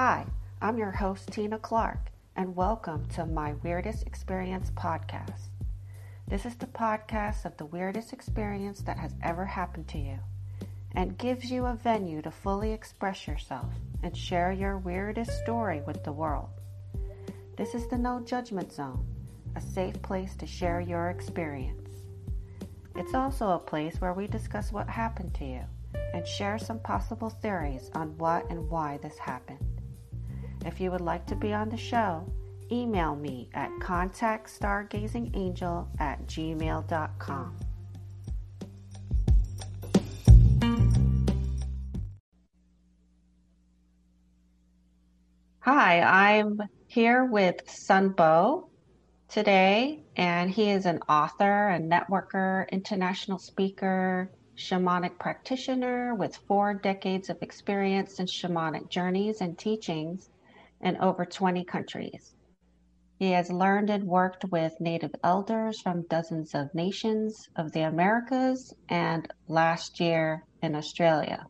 Hi, I'm your host, Tina Clark, and welcome to my Weirdest Experience podcast. This is the podcast of the weirdest experience that has ever happened to you and gives you a venue to fully express yourself and share your weirdest story with the world. This is the No Judgment Zone, a safe place to share your experience. It's also a place where we discuss what happened to you and share some possible theories on what and why this happened. If you would like to be on the show, email me at contactstargazingangel at gmail.com. Hi, I'm here with Sunbow today, and he is an author, a networker, international speaker, shamanic practitioner with four decades of experience in shamanic journeys and teachings in over 20 countries. He has learned and worked with native elders from dozens of nations of the Americas and last year in Australia.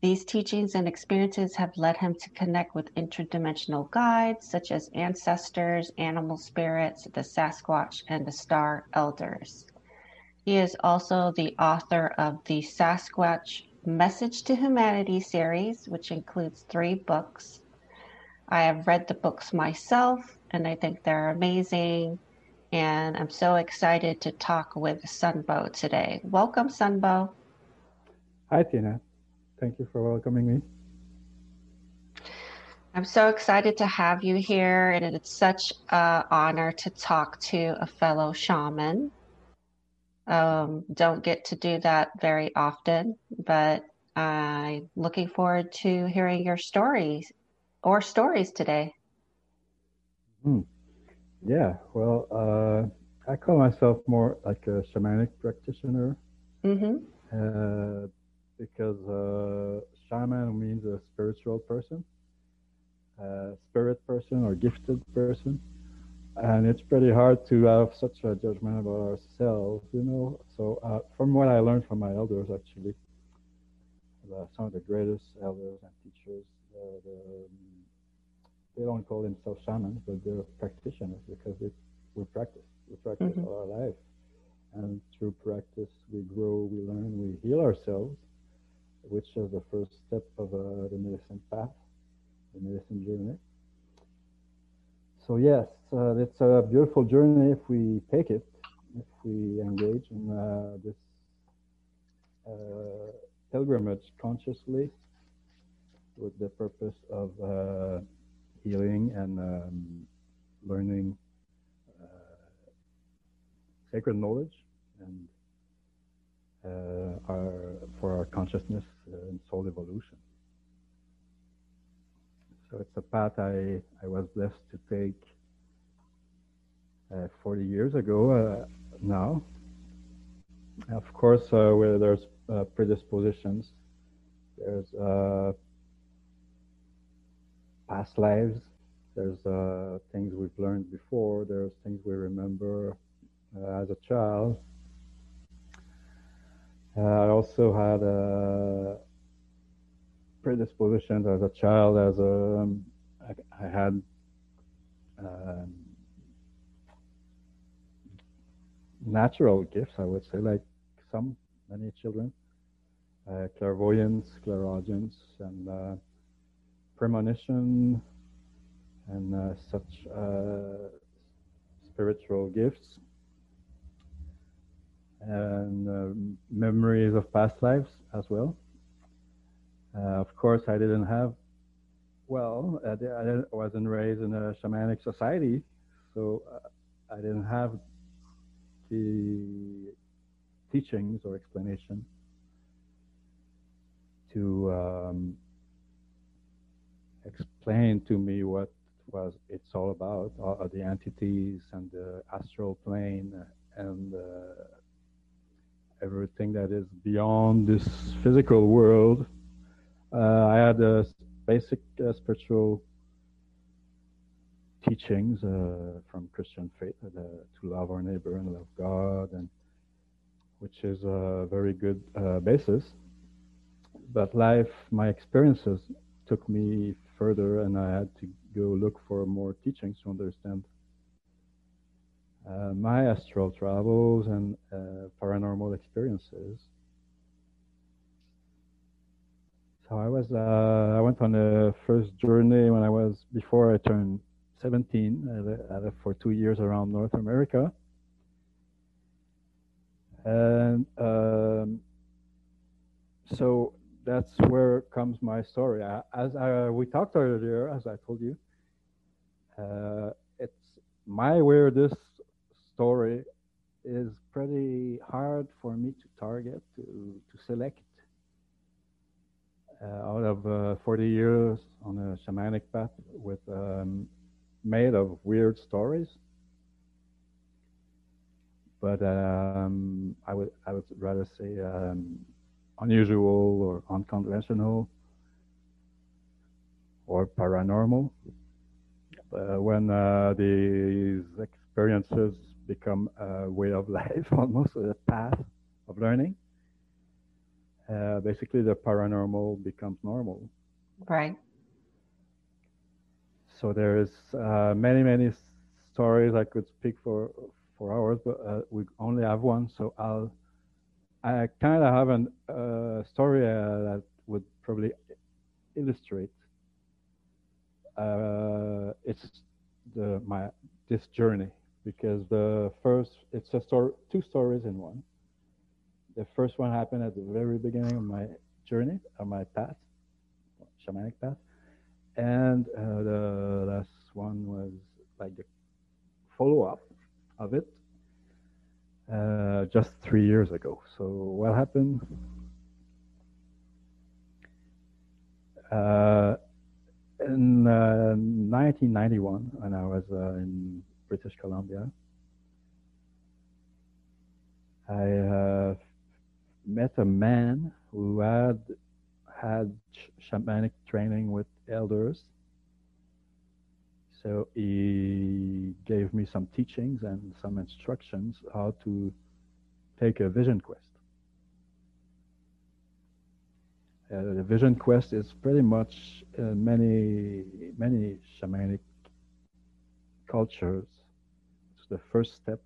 These teachings and experiences have led him to connect with interdimensional guides such as ancestors, animal spirits, the Sasquatch, and the star elders. He is also the author of the Sasquatch Message to Humanity series, which includes three books I have read the books myself and I think they're amazing. And I'm so excited to talk with Sunbow today. Welcome, Sunbow. Hi, Tina. Thank you for welcoming me. I'm so excited to have you here, and it's such an honor to talk to a fellow shaman. Um, don't get to do that very often, but I'm looking forward to hearing your stories or stories today? Hmm. Yeah, well, uh, I call myself more like a shamanic practitioner mm-hmm. uh, because uh, shaman means a spiritual person, a spirit person, or gifted person. And it's pretty hard to have such a judgment about ourselves, you know. So, uh, from what I learned from my elders, actually, uh, some of the greatest elders and teachers, uh, the they don't call themselves shamans, but they're practitioners because it, we practice. We practice mm-hmm. all our life. And through practice, we grow, we learn, we heal ourselves, which is the first step of uh, the medicine path, the medicine journey. So, yes, uh, it's a beautiful journey if we take it, if we engage in uh, this uh, pilgrimage consciously with the purpose of uh, healing and um, learning uh, sacred knowledge and uh, our, for our consciousness uh, and soul evolution. So it's a path I, I was blessed to take uh, 40 years ago uh, now. Of course, uh, where there's predispositions, there's past lives. There's uh, things we've learned before. There's things we remember uh, as a child. Uh, I also had a predisposition as a child. As a, um, I, I had um, natural gifts, I would say, like some many children, uh, clairvoyance, clairaudience, and uh, premonition and uh, such uh, spiritual gifts and uh, memories of past lives as well. Uh, of course, I didn't have, well, I, I wasn't raised in a shamanic society, so uh, I didn't have the teachings or explanation to um, explained to me what was it's all about, all the entities and the astral plane and uh, everything that is beyond this physical world. Uh, I had a basic uh, spiritual teachings uh, from Christian faith uh, to love our neighbor and love God, and which is a very good uh, basis. But life, my experiences took me further, and I had to go look for more teachings to understand uh, my astral travels and uh, paranormal experiences. So I was uh, I went on the first journey when I was before I turned 17. I lived for two years around North America, and um, so that's where comes my story. As I, we talked earlier, as I told you, uh, it's my weirdest story is pretty hard for me to target to to select uh, out of uh, 40 years on a shamanic path with um, made of weird stories. But um, I would I would rather say um, unusual or unconventional or paranormal. Uh, when uh, these experiences become a way of life, almost a path of learning, uh, basically the paranormal becomes normal. Right. So there's uh, many, many stories I could speak for for hours, but uh, we only have one. So I'll, I kind of have a uh, story uh, that would probably illustrate. Uh, it's the my this journey because the first it's a story, two stories in one. The first one happened at the very beginning of my journey, of my path, shamanic path. And uh, the last one was like the follow up of it uh, just three years ago. So, what happened? Uh, in 1991, uh, when I was uh, in British Columbia, I uh, met a man who had had shamanic training with elders. So he gave me some teachings and some instructions how to take a vision quest. Uh, the vision quest is pretty much uh, many many shamanic cultures. It's the first step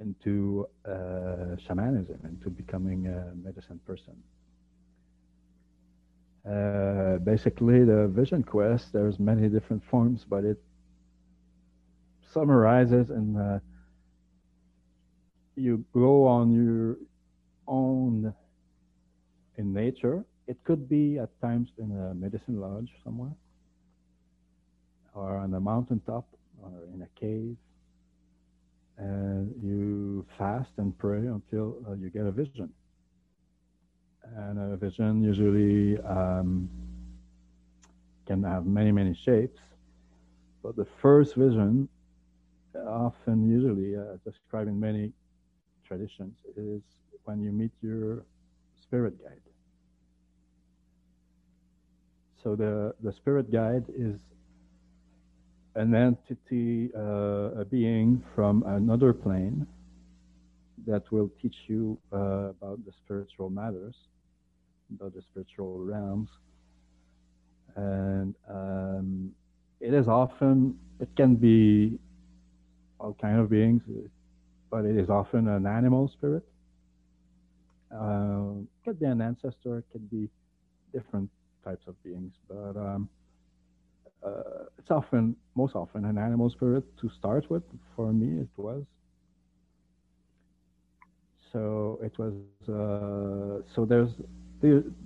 into uh, shamanism, into becoming a medicine person. Uh, basically, the vision quest, there's many different forms, but it summarizes and uh, you go on your own in nature. It could be at times in a medicine lodge somewhere, or on a mountaintop, or in a cave. And you fast and pray until uh, you get a vision and a vision usually um, can have many, many shapes. But the first vision, often, usually uh, described in many traditions, is when you meet your spirit guide. So the, the spirit guide is an entity, uh, a being from another plane that will teach you uh, about the spiritual matters the spiritual realms. And um, it is often, it can be all kind of beings, but it is often an animal spirit. Uh, could be an ancestor, it could be different types of beings, but um, uh, it's often, most often, an animal spirit to start with. For me, it was. So it was. Uh, so there's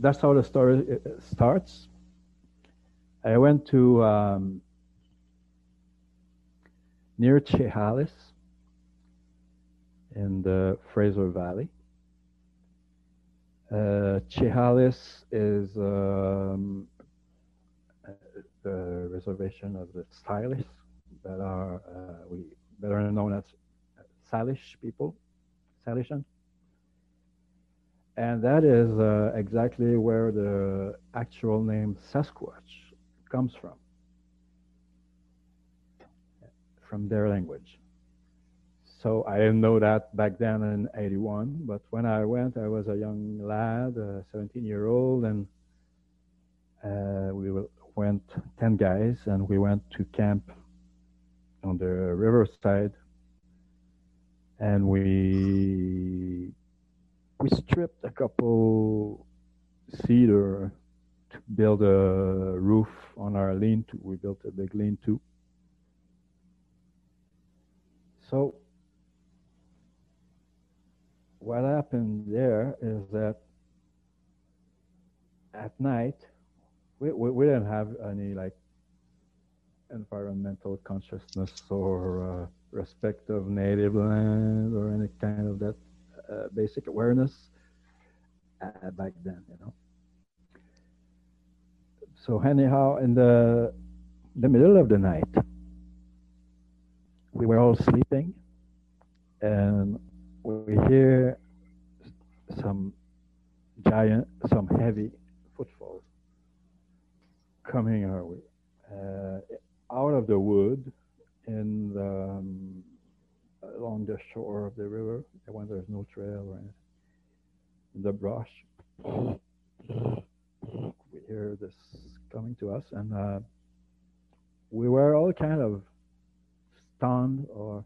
that's how the story uh, starts. I went to um, near Chehalis in the Fraser Valley. Uh, Chehalis is um, the reservation of the Salish that are uh, we better known as Salish people, Salishan. And that is uh, exactly where the actual name Sasquatch comes from, from their language. So I didn't know that back then in 81, but when I went, I was a young lad, a 17 year old, and uh, we went 10 guys and we went to camp on the riverside and we we stripped a couple cedar to build a roof on our lean-to. We built a big lean-to. So what happened there is that at night we, we, we didn't have any like environmental consciousness or uh, respect of native land or any kind of that uh, basic awareness uh, back then, you know. So anyhow, in the the middle of the night, we were all sleeping, and we hear some giant, some heavy footfalls coming our way uh, out of the wood in the, um, along the shore of the river when there's no trail or anything. In the brush, we hear this coming to us, and uh, we were all kind of stunned or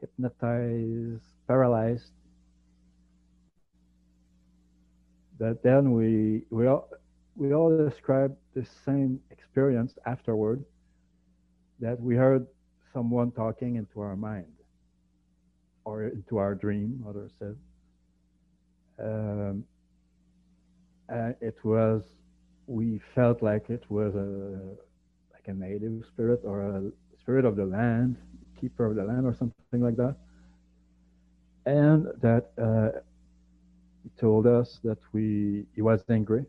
hypnotized, paralyzed. But then we we all we all described the same experience afterward that we heard someone talking into our mind or into our dream, others said. Um, and it was, we felt like it was a, like a native spirit or a spirit of the land, keeper of the land or something like that. And that uh, he told us that we, he was angry.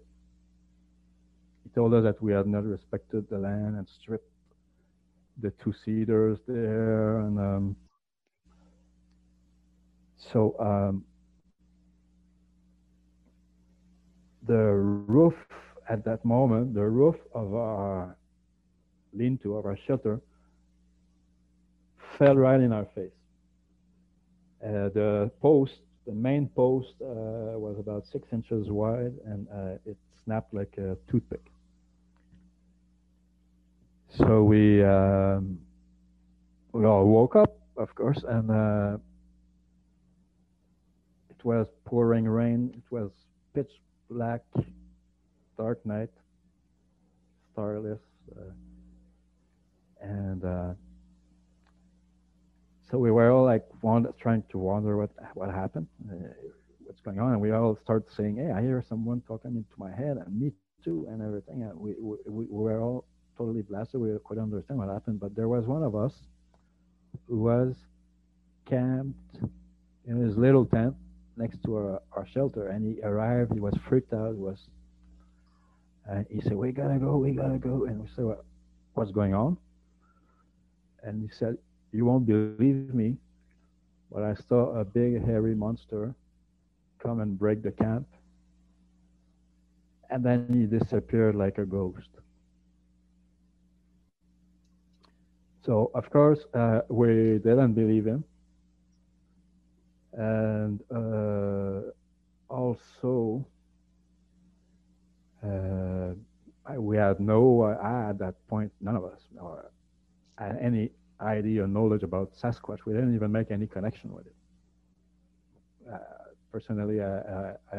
He told us that we had not respected the land and stripped the two cedars there, and um, so um, the roof at that moment, the roof of our lean-to of our shelter fell right in our face. Uh, the post, the main post, uh, was about six inches wide, and uh, it snapped like a toothpick. So we um, we all woke up, of course, and uh, it was pouring rain. It was pitch black, dark night, starless, uh, and uh, so we were all like wonder, trying to wonder what what happened, uh, what's going on, and we all started saying, "Hey, I hear someone talking into my head, and me too, and everything." And we we, we were all totally blasted. We couldn't understand what happened, but there was one of us who was camped in his little tent next to our, our shelter, and he arrived. He was freaked out. He Was and he said, "We gotta go. We gotta go." And we said, what, "What's going on?" And he said, "You won't believe me, but I saw a big hairy monster come and break the camp." And then he disappeared like a ghost. So of course uh, we didn't believe him, and uh, also uh, we had no uh, at that point none of us or had any idea or knowledge about Sasquatch. We didn't even make any connection with it. Uh, personally, I, I,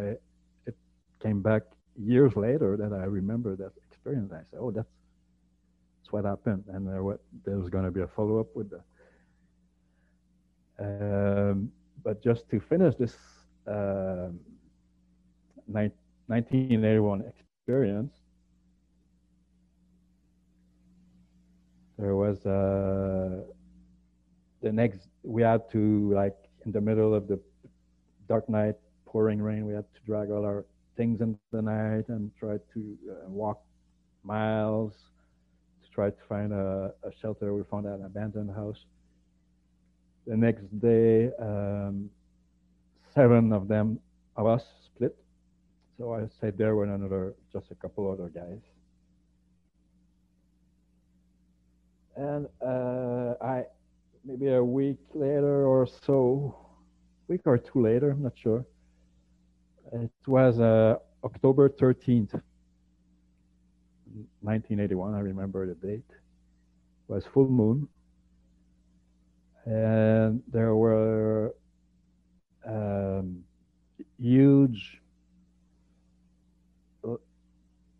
it came back years later that I remember that experience. I said, "Oh, that's what happened, and uh, what there's going to be a follow up with that. Um, but just to finish this uh, 1981 experience, there was uh, the next we had to like in the middle of the dark night, pouring rain, we had to drag all our things in the night and try to uh, walk miles tried to find a, a shelter. We found an abandoned house. The next day, um, seven of them of us split. So I stayed there with another, just a couple other guys. And uh, I, maybe a week later or so, week or two later, I'm not sure. It was uh, October 13th, 1981. I remember the date. Was full moon, and there were um, huge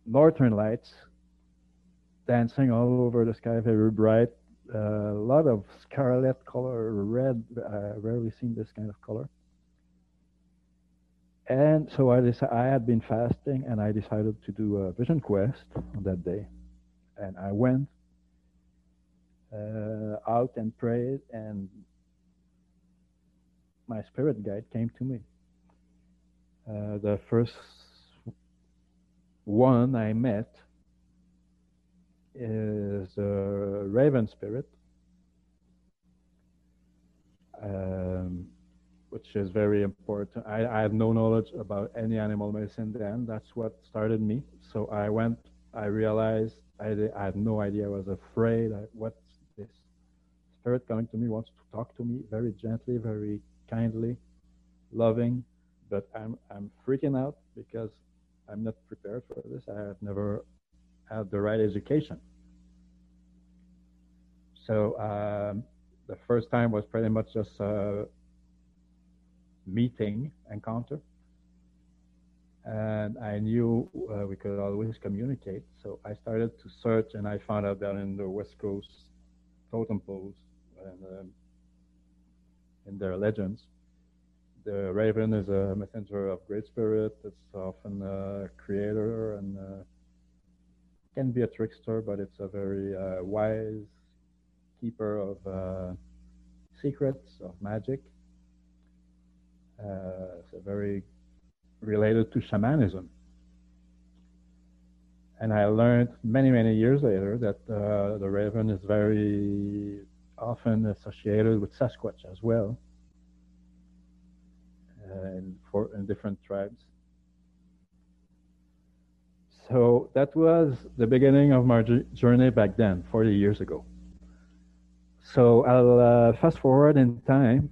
northern lights dancing all over the sky, very bright. Uh, a lot of scarlet color, red. I rarely seen this kind of color. And so I decided, I had been fasting and I decided to do a vision quest on that day. And I went uh, out and prayed and my spirit guide came to me. Uh, the first one I met is a raven spirit. Um, which is very important. I, I had no knowledge about any animal medicine then. That's what started me. So I went, I realized I, I had no idea. I was afraid. I, what's this spirit coming to me, wants to talk to me very gently, very kindly, loving. But I'm, I'm freaking out because I'm not prepared for this. I have never had the right education. So um, the first time was pretty much just uh, meeting encounter. And I knew uh, we could always communicate. So I started to search and I found out that in the West Coast totem poles and um, in their legends, the raven is a messenger of great spirit. It's often a creator and uh, can be a trickster, but it's a very uh, wise keeper of uh, secrets, of magic. Uh, so very related to shamanism. And I learned many, many years later that uh, the raven is very often associated with Sasquatch as well uh, in, for, in different tribes. So that was the beginning of my journey back then, 40 years ago. So I'll uh, fast forward in time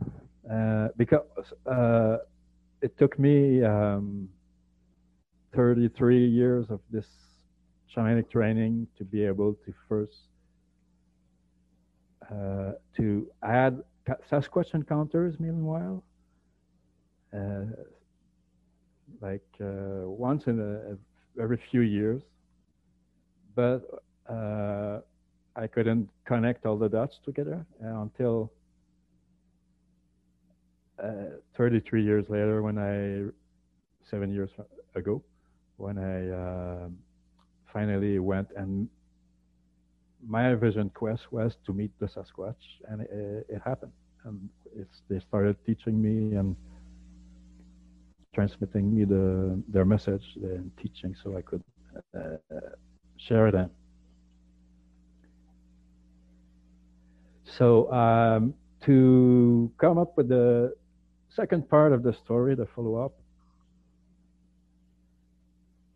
uh, because uh, it took me um, 33 years of this shamanic training to be able to first uh, to add Sasquatch encounters. Meanwhile, uh, like uh, once in a, every few years, but I couldn't connect all the dots together until uh, 33 years later, when I, seven years ago, when I uh, finally went and my vision quest was to meet the Sasquatch, and it, it happened. And they started teaching me and transmitting me the their message and teaching, so I could uh, share them. So um, to come up with the second part of the story, the follow-up,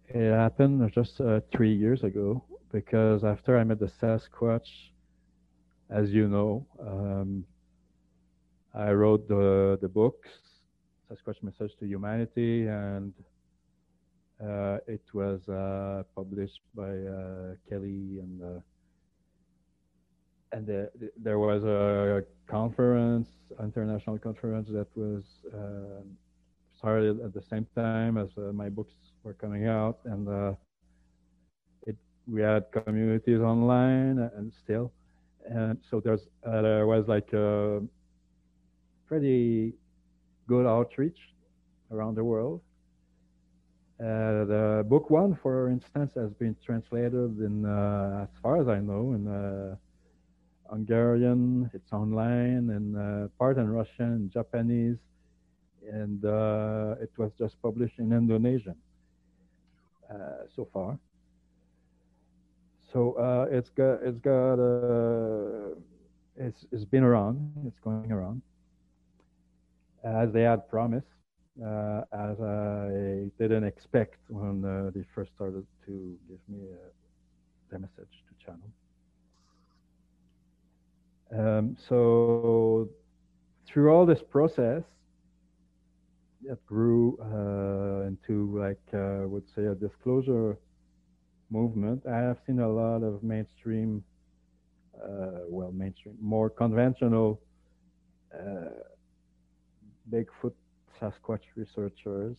it happened just uh, three years ago because after I met the Sasquatch, as you know, um, I wrote the the books, Sasquatch Message to Humanity, and uh, it was uh, published by uh, Kelly and the, the, there was a conference, international conference that was uh, started at the same time as uh, my books were coming out, and uh, it we had communities online and still, and so there's uh, there was like a pretty good outreach around the world. Uh, the book one, for instance, has been translated in, uh, as far as I know, in Hungarian, it's online, and uh, part in Russian, and Japanese, and uh, it was just published in Indonesian uh, so far. So uh, it's got it's got uh, it's it's been around, it's going around as they had promised. Uh, as I didn't expect when they first started to give me the message to channel. Um, so through all this process, it grew uh, into like uh, I would say a disclosure movement. I have seen a lot of mainstream, uh, well, mainstream, more conventional uh, Bigfoot Sasquatch researchers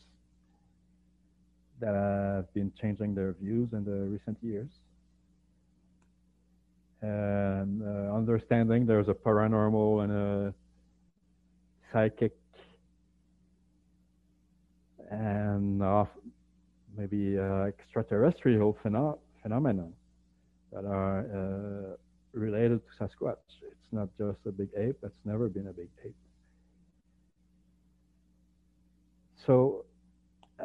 that have been changing their views in the recent years. And uh, understanding there's a paranormal and a psychic and uh, maybe uh, extraterrestrial pheno phenomena that are uh, related to Sasquatch. It's not just a big ape. It's never been a big ape. So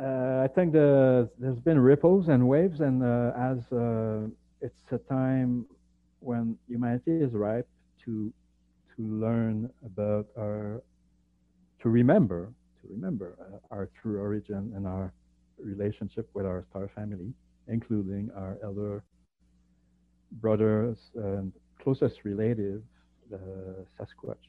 uh, I think the, there's been ripples and waves, and uh, as it's a time when humanity is ripe to to learn about our to remember to remember uh, our true origin and our relationship with our star family, including our elder brothers and closest relative, the Sasquatch.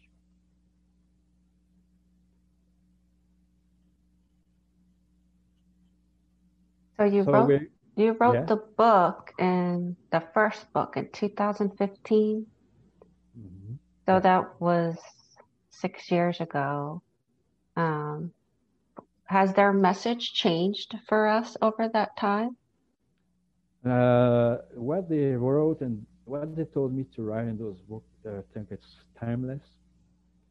So you so wrote we, you wrote yeah. the book in the first book in 2015. Mm-hmm. So that was six years ago. Um, has their message changed for us over that time? Uh, what they wrote and what they told me to write in those books, I think it's timeless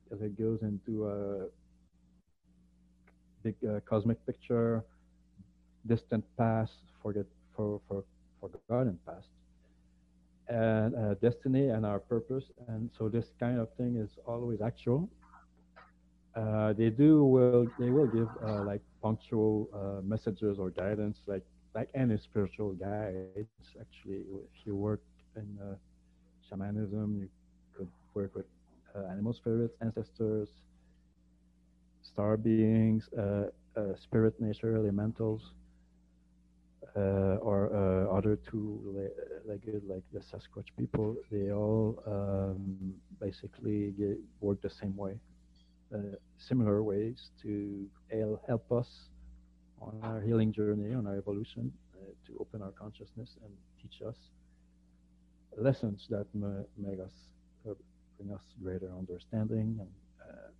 because it goes into a big uh, cosmic picture, distant past, forget for for forgotten past, and uh, destiny and our purpose. And so this kind of thing is always actual. Uh, they do will they will give uh, like punctual uh, messages or guidance like like any spiritual guides actually if you work in uh, shamanism you could work with uh, animal spirits ancestors star beings spirit nature elementals or other two like the Sasquatch people they all um, basically get, work the same way uh, similar ways to help us on our healing journey, on our evolution, uh, to open our consciousness and teach us lessons that make us uh, bring us greater understanding and uh,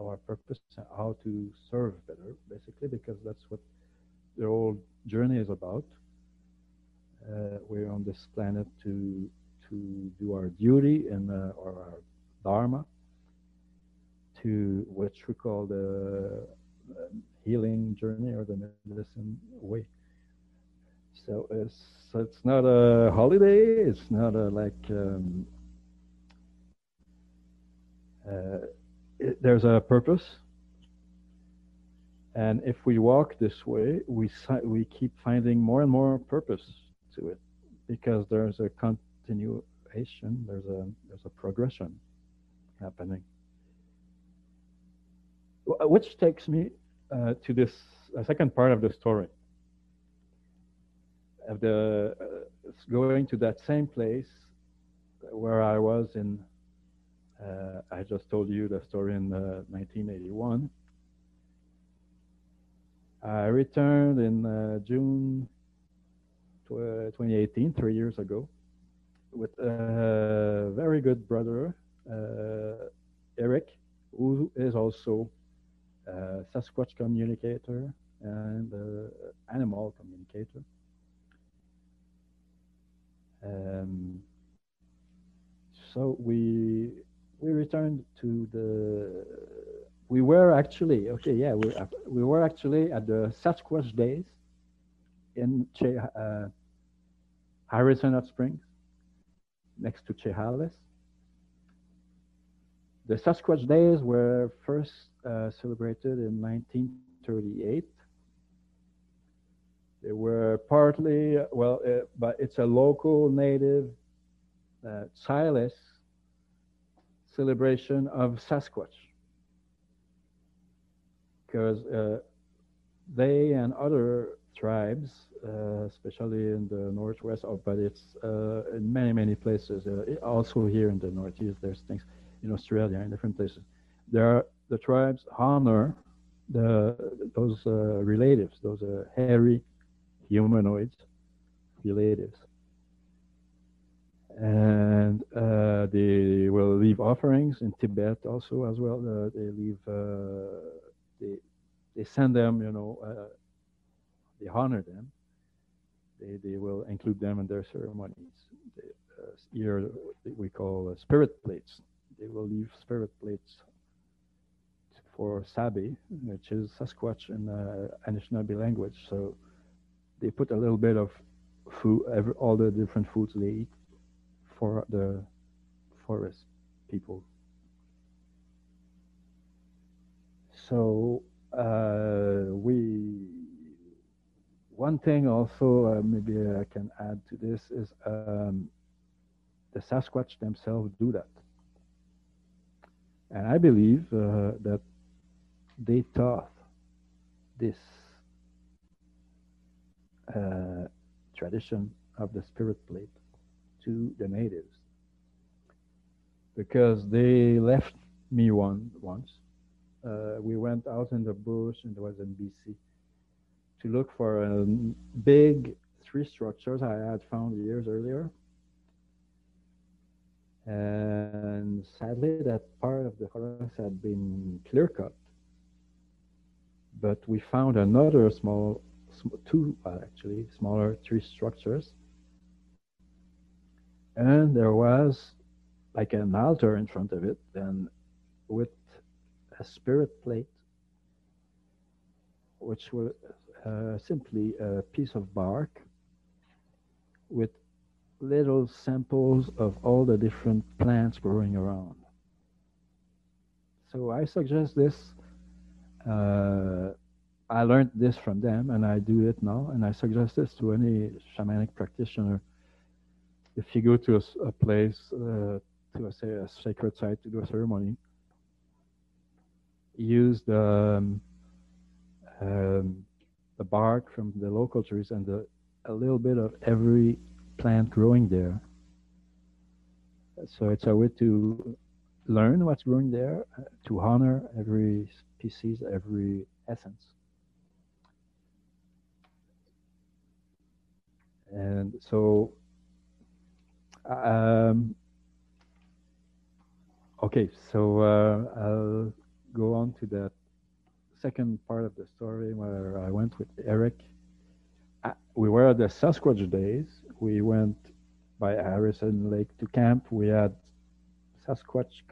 our purpose how to serve better, basically, because that's what the whole journey is about. Uh, we're on this planet to to do our duty and uh, or our dharma, to what we call the um, healing journey or the medicine way. So it's so it's not a holiday. It's not a like. Um, uh, it, there's a purpose, and if we walk this way, we we keep finding more and more purpose to it, because there's a continuation. There's a there's a progression happening which takes me uh, to this uh, second part of the story. Of the uh, going to that same place where I was in. Uh, I just told you the story in 1981. Uh, I returned in uh, June 2018, three years ago, with a very good brother, Eric, who is also uh, Sasquatch communicator and uh, animal communicator. Um, so we we returned to the we were actually okay yeah we we were actually at the Sasquatch days in che, uh, Harrison Hot Springs next to Chehalis. The Sasquatch days were first uh, celebrated in 1938. They were partly, well, uh, but it's a local native uh, celebration of Sasquatch. Because uh, they and other tribes, uh, especially in the northwest, oh, but it's uh, in many, many places, also here in the northeast, there's things in Australia, in different places. There are the tribes honor the those uh, relatives, those uh, hairy humanoids, relatives. And uh, they will leave offerings in Tibet also as well. Uh, they leave, uh, they, they send them, you know, uh, they honor them. They, they will include them in their ceremonies. Uh, here we call spirit plates. They will leave spirit plates for Sabe, which is Sasquatch in uh, Anishinaabe language. So they put a little bit of food, every, all the different foods they eat for the forest people. So uh, we, one thing also uh, maybe I can add to this is um, the Sasquatch themselves do that. And I believe uh, that they taught this uh, tradition of the spirit plate to the natives because they left me one once. Uh, we went out in the bush and it was in BC to look for a big three structures I had found years earlier. And sadly, that part of the forest had been clear cut but we found another small, two actually smaller tree structures. And there was like an altar in front of it, and with a spirit plate, which was uh, simply a piece of bark with little samples of all the different plants growing around. So I suggest this uh, I learned this from them and I do it now. And I suggest this to any shamanic practitioner. If you go to a, a place, uh, to a, say a sacred site to do a ceremony, use the, um, um, the bark from the local trees and the, a little bit of every plant growing there. So it's a way to learn what's growing there, uh, to honor every species, every essence. And so, um, okay, so uh, I'll go on to that second part of the story where I went with Eric. Uh, we were at the Sasquatch days. We went by Harrison Lake to camp. We had Sasquatch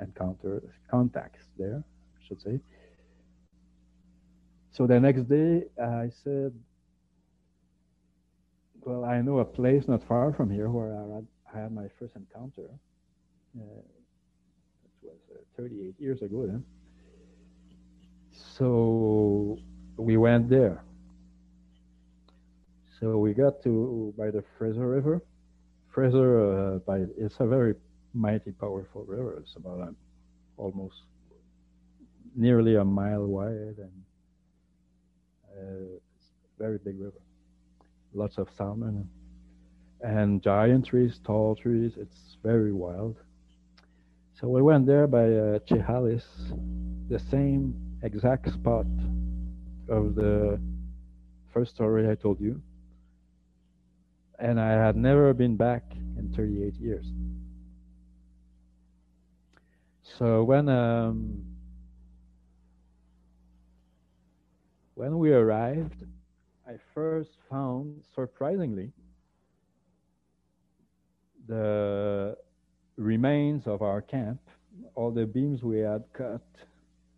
encounter contacts there, I should say. So the next day, I said, well, I know a place not far from here where I had, I had my first encounter. Uh, that was uh, 38 years ago then. So we went there. So we got to by the Fraser River. Fraser, uh, by it's a very mighty, powerful river. It's about um, almost nearly a mile wide and uh, very big river. Lots of salmon and giant trees, tall trees. It's very wild. So we went there by uh, Chehalis, the same exact spot of the first story I told you. And I had never been back in 38 years. So when um, When we arrived, I first found, surprisingly, the remains of our camp. All the beams we had cut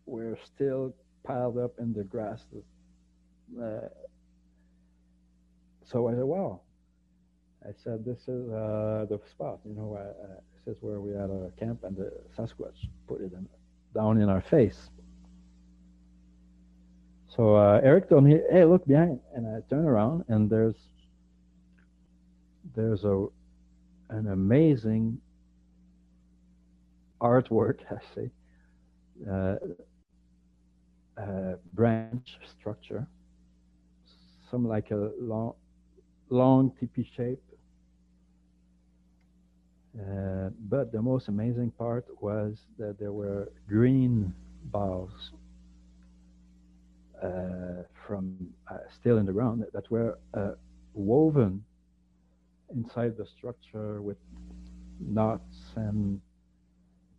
were still piled up in the grass. Uh, so I said, wow. I said, this is uh, the spot, you know, uh, this is where we had our camp and the Sasquatch put it in, down in our face. So uh, Eric told me, "Hey, look behind," and I turn around, and there's there's a an amazing artwork, I uh, uh, branch structure, some like a long long teepee shape. Uh, but the most amazing part was that there were green boughs uh, from uh, still in the ground that were uh, woven inside the structure with knots and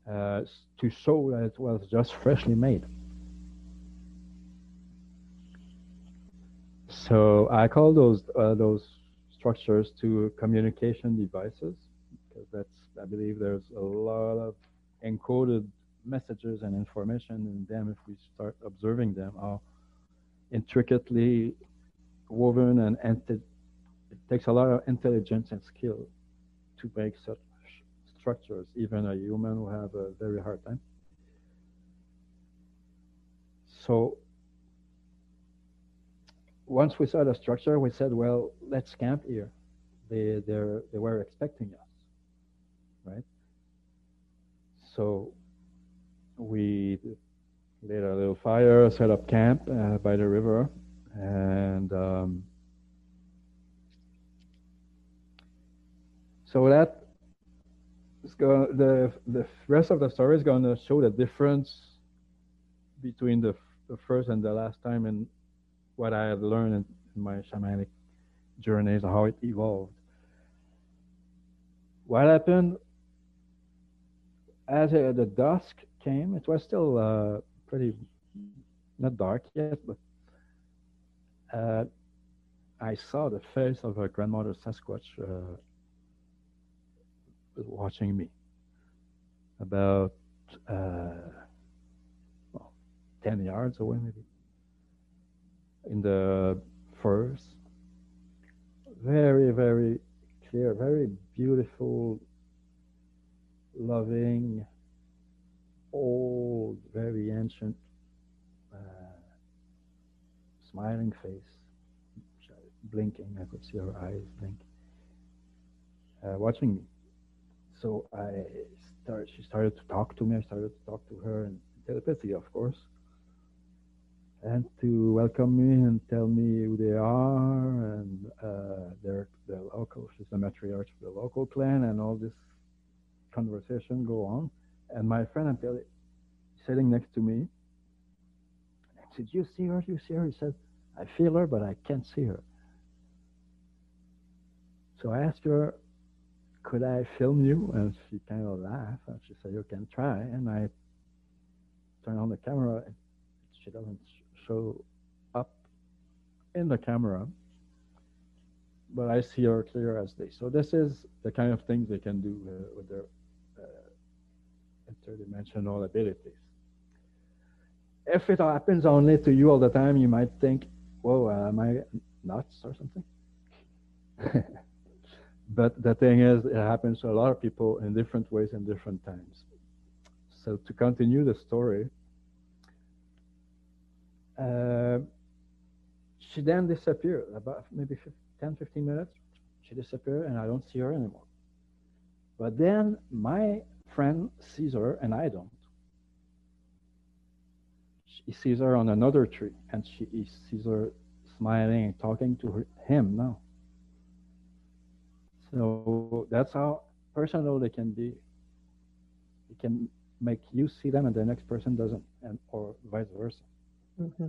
uh, to show that it was just freshly made. So I call those uh, those structures to communication devices because that's I believe there's a lot of encoded messages and information in them. If we start observing them how intricately woven and it takes a lot of intelligence and skill to make such structures even a human will have a very hard time. So once we saw the structure, we said, well, let's camp here. They, they were expecting us, right? So we lit a little fire, set up camp uh, by the river, and um, so that is going the the rest of the story is going to show the difference between the, the first and the last time and what I had learned in, in my shamanic journeys, how it evolved. What happened as uh, the dusk came, it was still uh, pretty, not dark yet, but uh, I saw the face of a grandmother Sasquatch uh, watching me about uh, well, 10 yards away, maybe in the first. Very, very clear, very beautiful, loving, old, very ancient, uh, smiling face, blinking. I could see her eyes blink, uh, watching me. So I started. She started to talk to me. I started to talk to her in telepathy, of course and to welcome me and tell me who they are and uh, they're the local. She's the matriarch of the local clan, and all this conversation go on. And my friend, telling, sitting next to me. I said, "You see her? You see her?" He said, "I feel her, but I can't see her." So I asked her, "Could I film you?" And she kind of laughed, and she said, "You can try." And I turned on the camera. She doesn't show up in the camera, but I see her clear as day. So this is the kind of things they can do uh, with their uh, interdimensional abilities. If it happens only to you all the time, you might think, whoa, am I nuts or something? but the thing is, it happens to a lot of people in different ways and different times. So to continue the story, uh, she then disappeared about maybe 10, 15 minutes. She disappeared and I don't see her anymore. But then my friend sees her and I don't. He sees her on another tree and she he sees her smiling and talking to her, him now. So that's how personal they can be. It can make you see them and the next person doesn't, and or vice versa. Mm-hmm.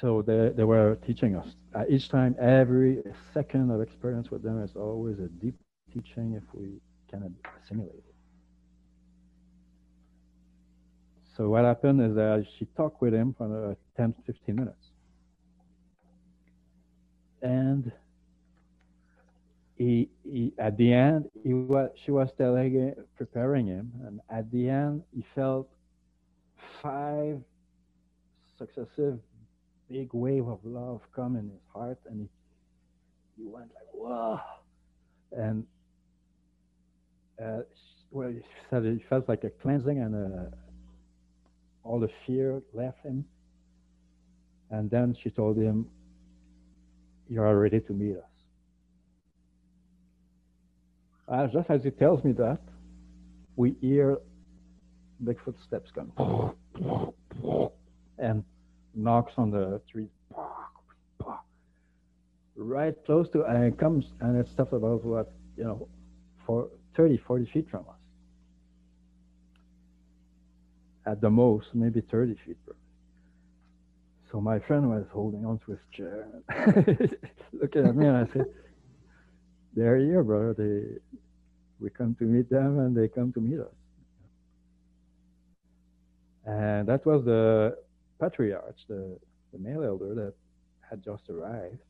So they, they were teaching us. Uh, each time, every second of experience with them is always a deep teaching if we can assimilate it. So what happened is that she talked with him for uh, 10, 15 minutes. And he, he, at the end, he was, she was telling, preparing him, and at the end, he felt five successive big wave of love come in his heart, and he, he went like, whoa. And uh, well, he said he felt like a cleansing, and uh, all the fear left him. And then she told him, You are ready to meet us. Uh, just as he tells me that, we hear big footsteps going and knocks on the tree right close to and it comes and it's stuff about what you know for 30 40 feet from us at the most maybe 30 feet so my friend was holding on to his chair looking at me and i said they're here, brother. They, we come to meet them and they come to meet us. And that was the patriarch, the, the male elder that had just arrived.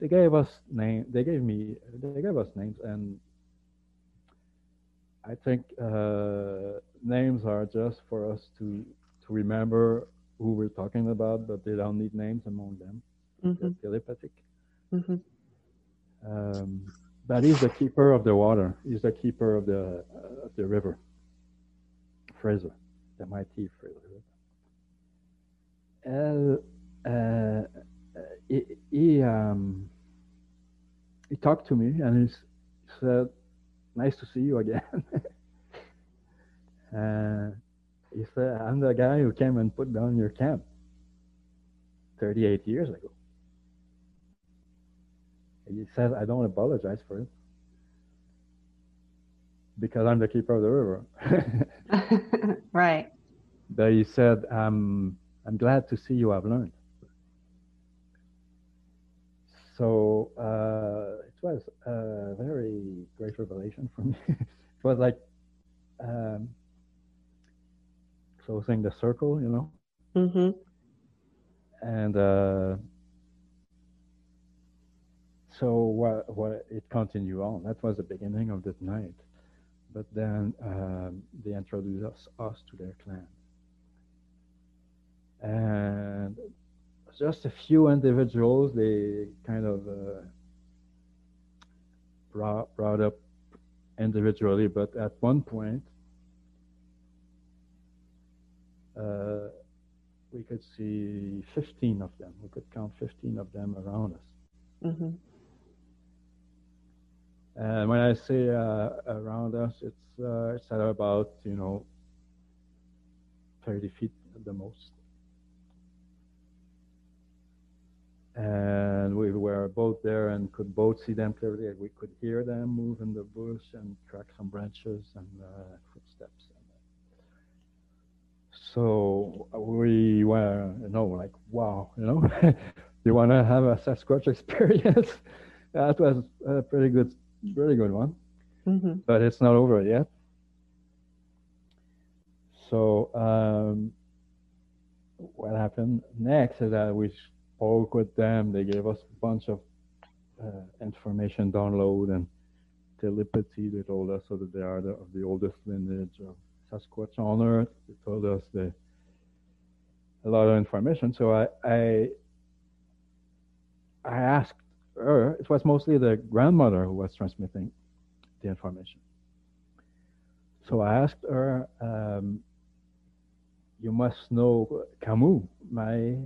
They gave us name. They gave me. They gave us names, and I think uh, names are just for us to to remember who we're talking about, but they don't need names among them. Mm-hmm. They're telepathic. Mm-hmm. Um, but he's the keeper of the water. He's the keeper of the uh, the river. Fraser, the mighty Fraser. Uh, uh, he he, um, he talked to me and he said, "Nice to see you again." uh, he said, "I'm the guy who came and put down your camp 38 years ago." He says, I don't apologize for it because I'm the keeper of the river. right. But he said, um, I'm glad to see you have learned. So uh, it was a very great revelation for me. it was like um, closing the circle, you know. Mm-hmm. And uh, so what, what it continued on. That was the beginning of the night. But then um, they introduced us, us to their clan. And just a few individuals, they kind of uh, brought, brought up individually, but at one point, uh, we could see 15 of them. We could count 15 of them around us. Mm-hmm. And when I say uh, around us, it's uh, it's at about you know 30 feet at the most. And we were both there and could both see them clearly. We could hear them move in the bush and track some branches and uh, footsteps. So we were, you know, like, wow, you know, you want to have a Sasquatch experience? that was a pretty good very good one. Mm-hmm. But it's not over yet. So um, what happened next is that we spoke with them. They gave us a bunch of uh, information download and telepathy. They told us so that they are the, of the oldest lineage of Sasquatch on Earth. They told us the, a lot of information. So I, I I asked her, it was mostly the grandmother who was transmitting the information. So I asked her, um, you must know Kamooks, my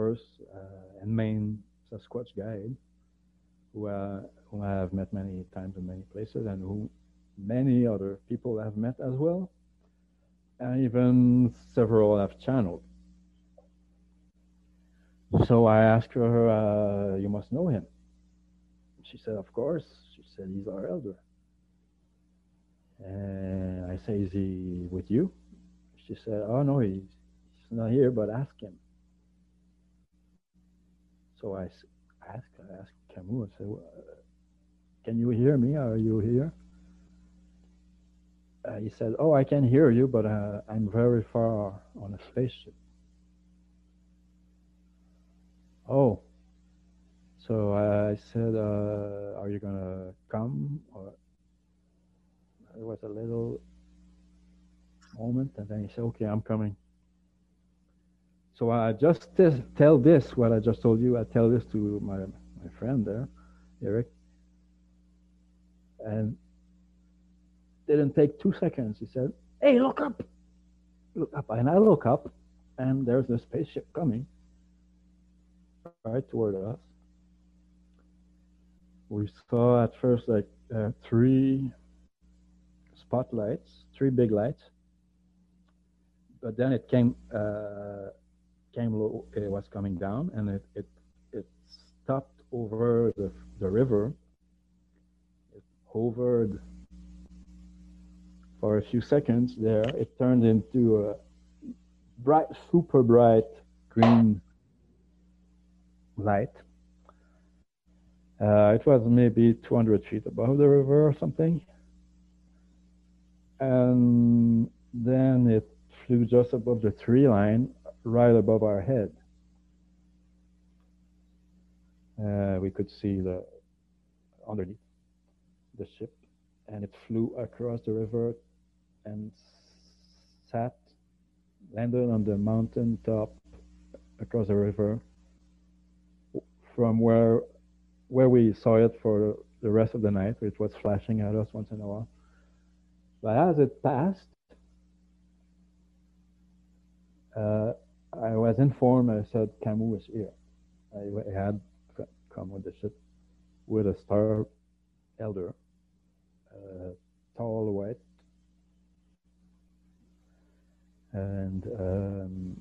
first uh, and main Sasquatch guide, who, uh, who I have met many times in many places and who many other people have met as well, and even several have channeled. So I asked her, uh, You must know him. She said, Of course. She said, He's our elder. And I say, Is he with you? She said, Oh, no, he's, he's not here, but ask him. So I asked, I asked Kamooks, I said, Can you hear me? Are you here? Uh, he said, Oh, I can hear you, but uh, I'm very far on a spaceship. Oh, so I said, uh, "Are you gonna come?" Or it was a little moment, and then he said, "Okay, I'm coming." So I just tell this what I just told you. I tell this to my my friend there, Eric, and didn't take two seconds. He said, "Hey, look up, look up," and I look up, and there's a spaceship coming right toward us. We saw at first like uh, three spotlights, three big lights, but then it came uh, came low. It was coming down, and it it it stopped over the the river. It hovered for a few seconds there. It turned into a bright, super bright green light. Uh, it was maybe 200 feet above the river or something. And then it flew just above the tree line, right above our head. Uh, we could see the underneath the ship, and it flew across the river and sat, landed on the mountain top across the river from where where we saw it for the rest of the night. It was flashing at us once in a while. But as it passed, uh, I was informed. I said Kamooks is here. I, had come with the ship with a star elder, uh, tall, white, and um,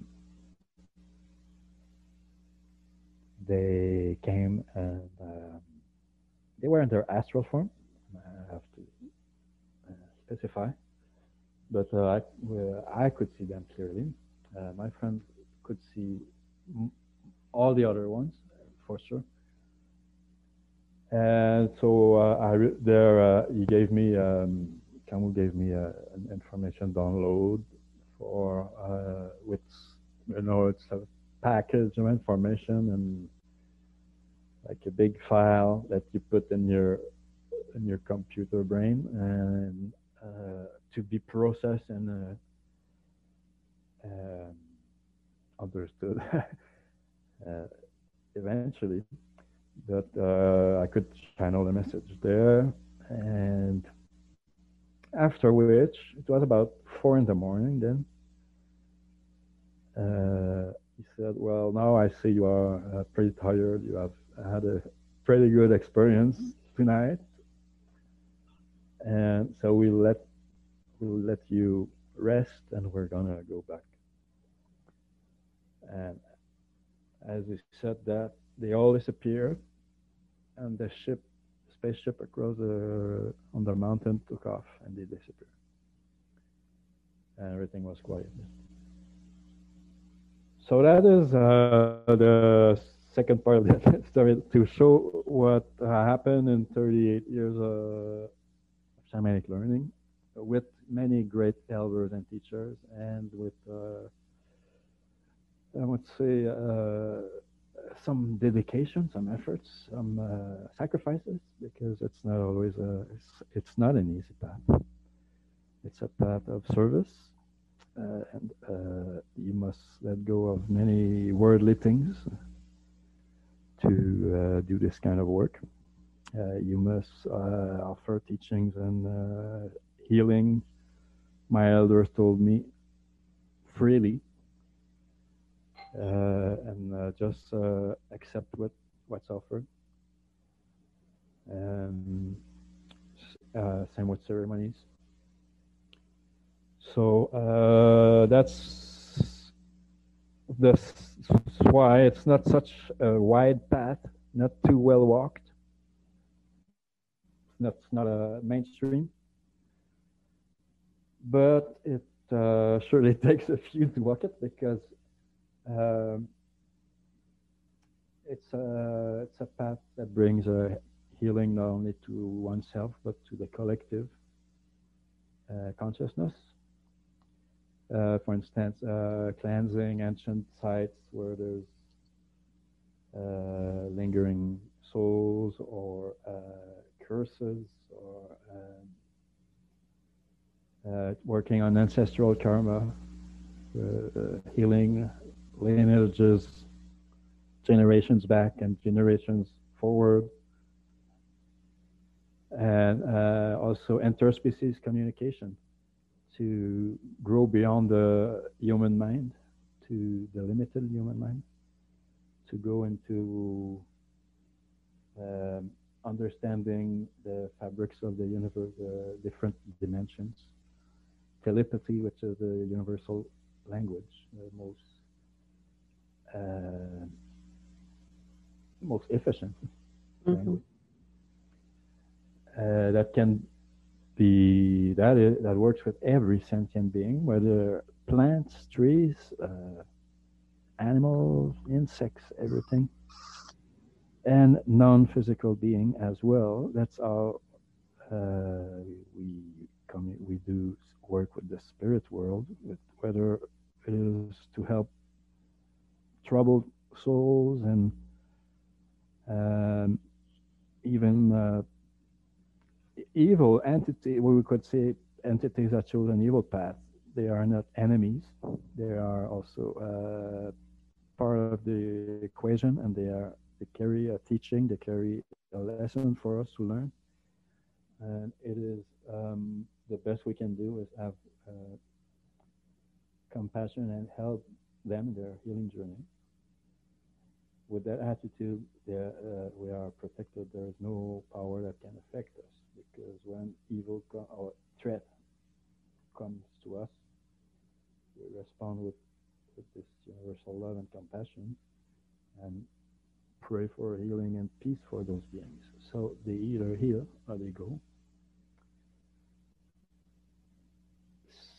they came and um, they were in their astral form. I have to uh, specify, but uh, I, I, could see them clearly. Uh, my friend could see all the other ones for sure. And so uh, I there uh, he gave me um, Kamooks gave me uh, an information download for with you know it's a package of information and like a big file that you put in your in your computer brain and uh, to be processed and uh, um, understood uh, eventually. that uh, I could channel the message there, and after which it was about four in the morning. Then uh, he said, "Well, now I see you are uh, pretty tired. You have had a pretty good experience tonight, and so we let we'll let you rest, and we're gonna go back. And as he said that, they all disappeared, and the ship, spaceship across the on the mountain took off, and they disappeared, and everything was quiet. So that is uh, the second part of the story to show what happened in 38 years of shamanic learning with many great elders and teachers and with uh, I would say uh, some dedication, some efforts, some uh, sacrifices, because it's not always a, it's, it's, not an easy path. It's a path of service, uh, and uh, you must let go of many worldly things to uh, do this kind of work. Uh, you must offer teachings and healing. My elders told me freely and just accept what, what's offered. Um, uh, same with ceremonies. So uh, that's this why it's not such a wide path, not too well walked. That's not a mainstream. But it uh, surely takes a few to walk it because um, it's a it's a path that brings a healing not only to oneself but to the collective uh, consciousness. Uh, for instance, uh, cleansing ancient sites where there's uh, lingering souls or uh, curses or um, uh, working on ancestral karma, healing lineages generations back and generations forward. And uh, also interspecies communication to grow beyond the human mind to the limited human mind, to go into um, understanding the fabrics of the universe, the different dimensions, telepathy, which is the universal language, the most uh, most efficient mm-hmm. Uh, that can be that is that works with every sentient being, whether plants, trees, uh, animals, insects, everything. and non-physical being as well. That's how uh, we come. We do work with the spirit world, with whether it is to help troubled souls and um, even uh, evil entity. We could say entities that chose an evil path. They are not enemies. They are also uh, part of the equation, and they are they carry a teaching. They carry a lesson for us to learn. And it is um, the best we can do is have uh, compassion and help them in their healing journey. With that attitude, uh, we are protected. There is no power that can affect us because when evil or threat comes to us, we respond with, with this universal love and compassion and pray for healing and peace for those beings. So they either heal or they go.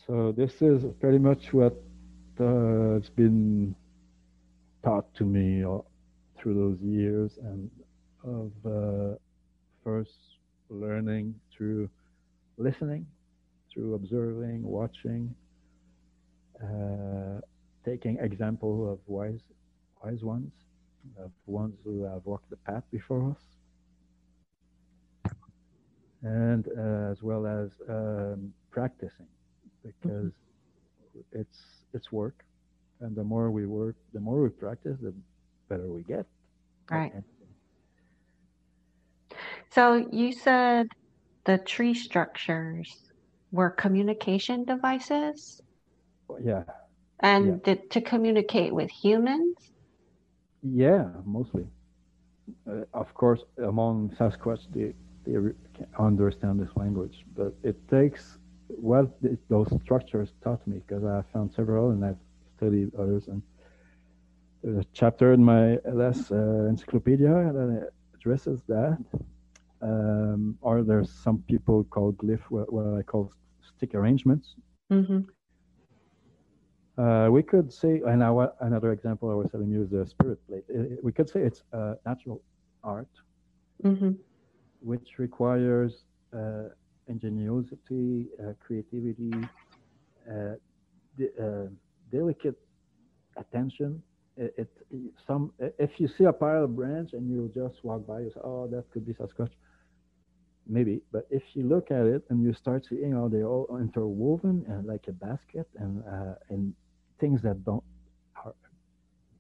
So this is pretty much what uh, has been taught to me through those years and of uh, first learning through listening, through observing, watching, uh, taking example of wise, wise ones, of ones who have walked the path before us, and uh, as well as um, practicing, because mm-hmm. it's it's work, and the more we work, the more we practice, the better we get. Right. So you said the tree structures were communication devices? Yeah. And yeah. Did, to communicate with humans? Yeah, mostly. Uh, of course, among Sasquatch, they, they understand this language, but it takes what those structures taught me because I found several and I've studied others. And there's a chapter in my LS uh, encyclopedia that addresses that. Um, or there's some people call glyph what, what I call stick arrangements. Mm-hmm. Uh, we could say, and I, another example I was telling you is the spirit plate. It, we could say it's a natural art, mm-hmm. which requires uh, ingenuity, uh, creativity, uh, uh, delicate attention. It, it, some if you see a pile of branch and you just walk by, you say, "Oh, that could be Sasquatch." Maybe, but if you look at it and you start seeing how they're all interwoven and like a basket and uh, and things that don't are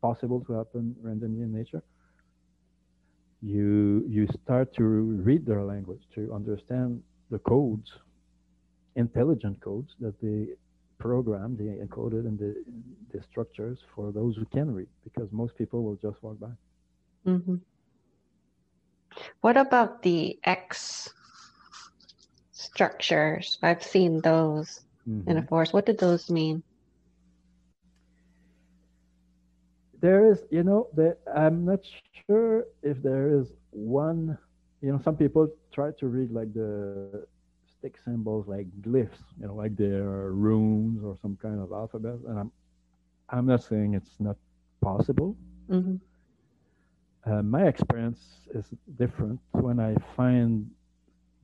possible to happen randomly in nature, you you start to read their language to understand the codes, intelligent codes that they program, they encoded in the, the structures for those who can read, because most people will just walk by. Mm-hmm. What about the X structures? I've seen those mm-hmm. in a forest. What did those mean? There is, you know, that I'm not sure if there is one you know, some people try to read like the stick symbols like glyphs, you know, like they're runes or some kind of alphabet. And I'm, I'm not saying it's not possible. Mm-hmm. Uh, my experience is different. When I find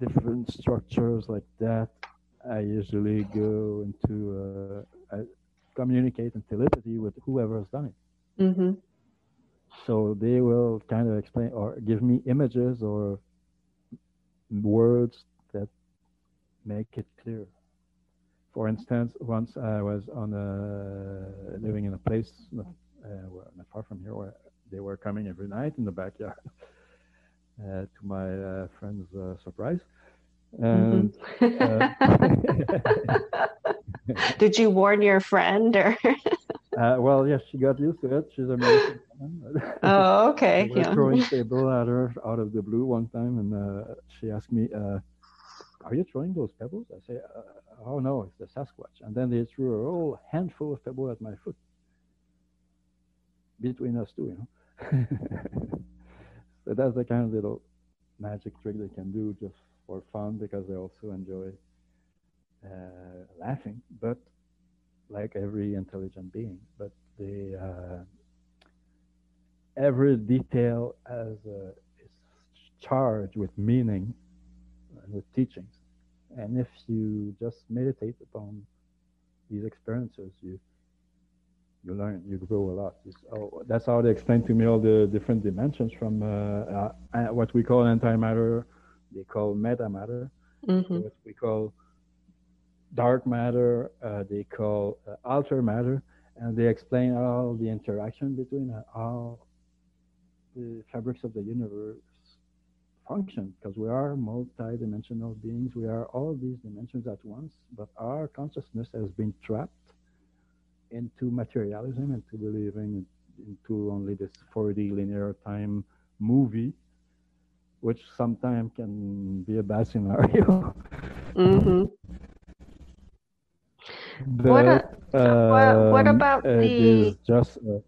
different structures like that, I usually go into uh, I communicate in telepathy with whoever has done it. Mm-hmm. So they will kind of explain or give me images or words make it clear. For instance, once I was on a, living in a place uh, not far from here where they were coming every night in the backyard uh, to my uh, friend's uh, surprise. And, mm-hmm. Did you warn your friend or? Uh, well, yes, she got used to it. She's a Oh, okay. we yeah. throwing pebble at her out of the blue one time, and she asked me, uh, "Are you throwing those pebbles?" I say, uh, "Oh no, it's the Sasquatch." And then they threw a whole handful of pebbles at my foot. Between us two, you know. so that's the kind of little magic trick they can do just for fun because they also enjoy uh, laughing. But like every intelligent being, but they uh, every detail a, is charged with meaning and with teachings. And if you just meditate upon these experiences, you you learn, you grow a lot. Oh, that's how they explain to me all the different dimensions from uh, uh, uh what we call antimatter, they call meta matter, mm-hmm. what we call dark matter, uh, they call uh, alter matter, and they explain all the interaction between uh, all the fabrics of the universe function because we are multi-dimensional beings we are all these dimensions at once but our consciousness has been trapped into materialism into believing into only this 4d linear time movie which sometimes can be a bad scenario mm-hmm. But, what, a, what, what, um, about the just uh,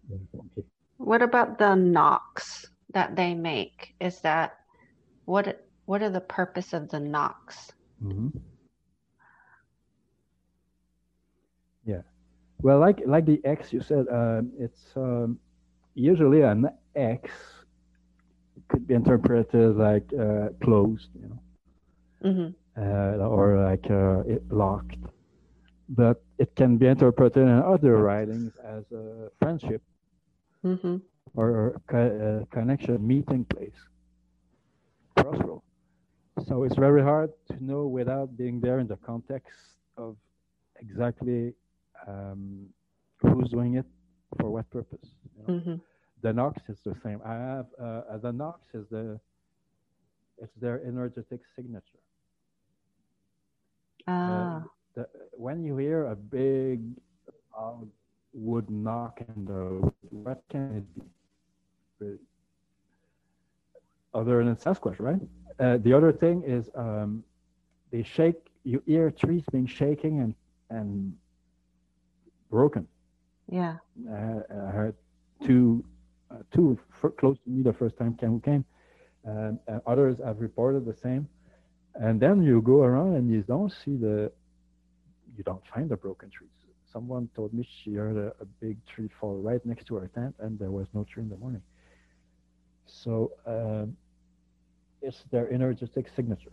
what about the knocks that they make? Is that what what are the purpose of the knocks? Mm-hmm. Yeah, well, like like the X you said, um, it's um, usually an X could be interpreted like uh, closed, you know, mm-hmm. uh, or like uh, it locked but it can be interpreted in other writings as a friendship mm-hmm. or a uh, connection, meeting place, crossroad. So it's very hard to know without being there in the context of exactly um, who's doing it for what purpose. You know? mm-hmm. The knocks is the same. I have uh, the knocks is the it's their energetic signature. Ah. Uh, the, when you hear a big loud wood knock in the what can it be? Other than Sasquatch, right? Uh, the other thing is um, they shake. You hear trees being shaking and and broken. Yeah. Uh, I heard two uh, two close to me the first time who came, and, and others have reported the same. And then you go around and you don't see the you don't find the broken trees. Someone told me she heard a, a, big tree fall right next to her tent, and there was no tree in the morning. So um, it's their energetic signature.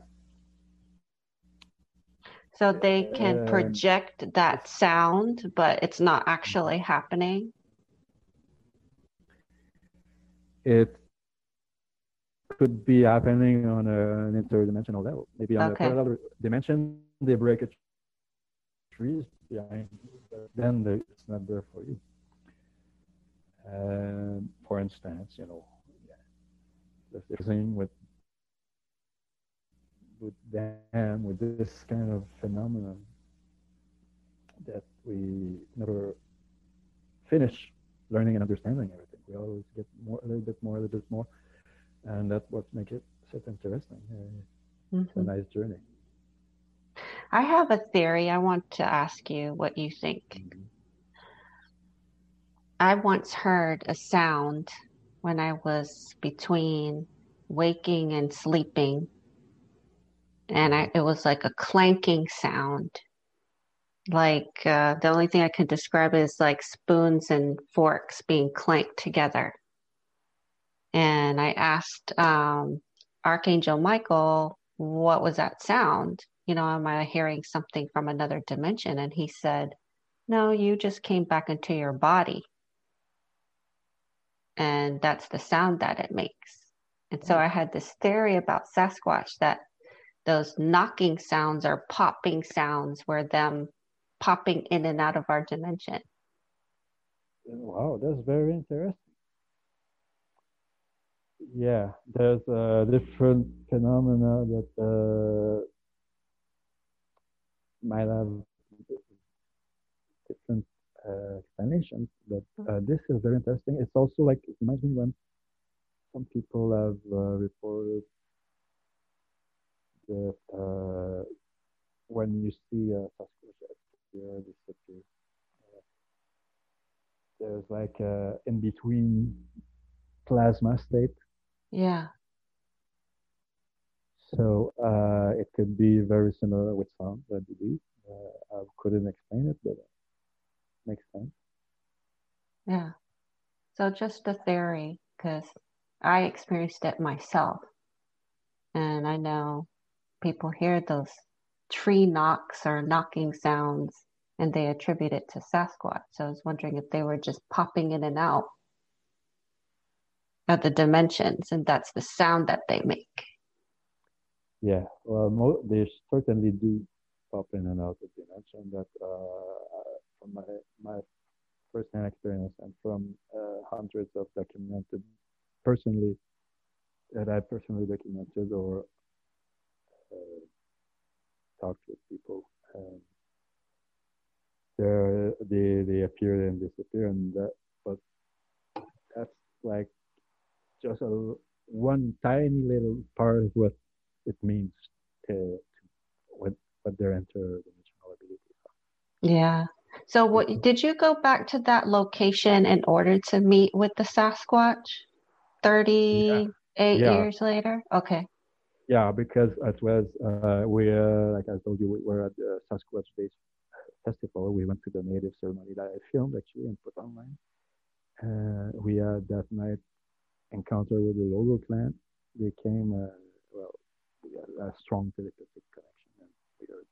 So they can um, project that sound, but it's not actually happening. It could be happening on a, an interdimensional level, maybe on okay. a parallel dimension. They break a trees behind you, then it's not there for you. And for instance, you know, the thing with with them with this kind of phenomenon that we never finish learning and understanding everything. We always get more, a little bit more, a little bit more, and that's what makes it so interesting. Uh, mm-hmm. It's a nice journey. I have a theory. I want to ask you what you think. Mm-hmm. I once heard a sound when I was between waking and sleeping, and I, it was like a clanking sound. Like uh, the only thing I can describe is like spoons and forks being clanked together. And I asked um, Archangel Michael, what was that sound? you know, am I hearing something from another dimension? And he said, no, you just came back into your body. And that's the sound that it makes. And so I had this theory about Sasquatch that those knocking sounds are popping sounds where them popping in and out of our dimension. Wow, that's very interesting. Yeah, there's a different phenomena that uh, might have uh, explanations, but uh, this is very interesting. It's also like imagine when some people have uh, reported that uh, when you see a Sasquatch appear, disappear, uh, there's like a in between plasma state. Yeah. So uh, it could be very similar with sound, I believe. Uh, I couldn't explain it, but makes sense. Yeah. So just a theory, because I experienced it myself. And I know people hear those tree knocks or knocking sounds and they attribute it to Sasquatch. So I was wondering if they were just popping in and out of the dimensions and that's the sound that they make. Yeah, well, they certainly do pop in and out of dimension. That uh, from my my first-hand experience and from uh, hundreds of documented personally that I personally documented or uh, talked with people. Um, they they appear and disappear, and that, but that's like just a one tiny little part of what it means to, to what what their interdimensional abilities are. Yeah. So what did you go back to that location in order to meet with the Sasquatch? 38 yeah. yeah. years later? Okay. Yeah, because it was uh, we uh, like I told you we were at the Sasquatch Days festival. We went to the native ceremony that I filmed actually and put online. Uh, we had that night encounter with the Logo clan. They came, uh, well, we had a strong telepathic connection and we heard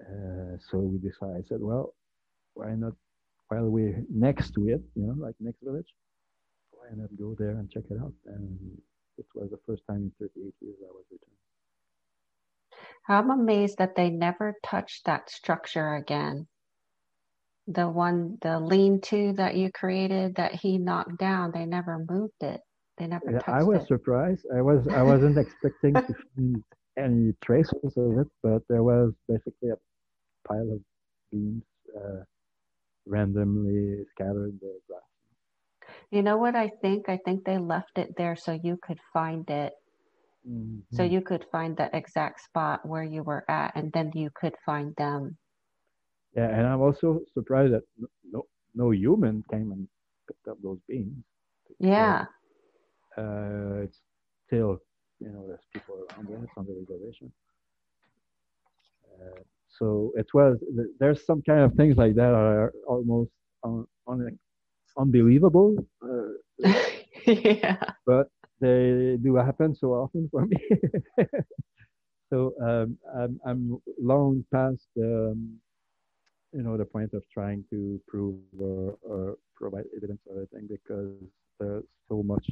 uh, so we decided, I said, well, why not, while we're next to it, you know, like next village, why not go there and check it out? And it was the first time in 38 years I was returned. I'm amazed that they never touched that structure again the one the lean-to that you created that he knocked down they never moved it they never yeah, i was it. surprised i was i wasn't expecting to see any traces of it but there was basically a pile of beams uh, randomly scattered the grass you know what i think i think they left it there so you could find it mm-hmm. so you could find the exact spot where you were at and then you could find them yeah, and I'm also surprised that no, no human came and picked up those beans. Yeah. uh, it's still, you know, there's people around there, it's on the reservation. Uh, so it was, there's some kind of things like that are almost un, un, unbelievable. Uh, yeah. But they do happen so often for me. so um, I'm, I'm long past um, you know the point of trying to prove or, or provide evidence or anything because there's so much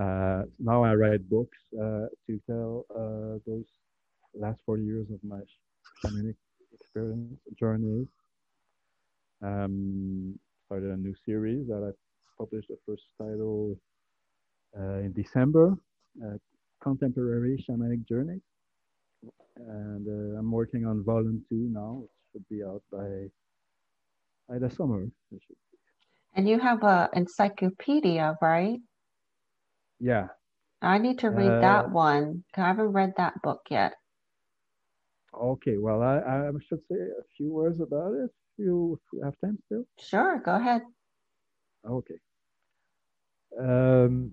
uh, now I write books uh, to tell uh, those last 40 years of my shamanic experience journey. Um, started a new series that I published the first title uh, in December, uh, Contemporary Shamanic Journey. And uh, I'm working on volume two now, which should be out by by the summer. And you have an encyclopedia, right? Yeah. I need to read uh, that one. I haven't read that book yet. Okay, well, I, I should say a few words about it. If you, have time still. Sure, go ahead. Okay. Um,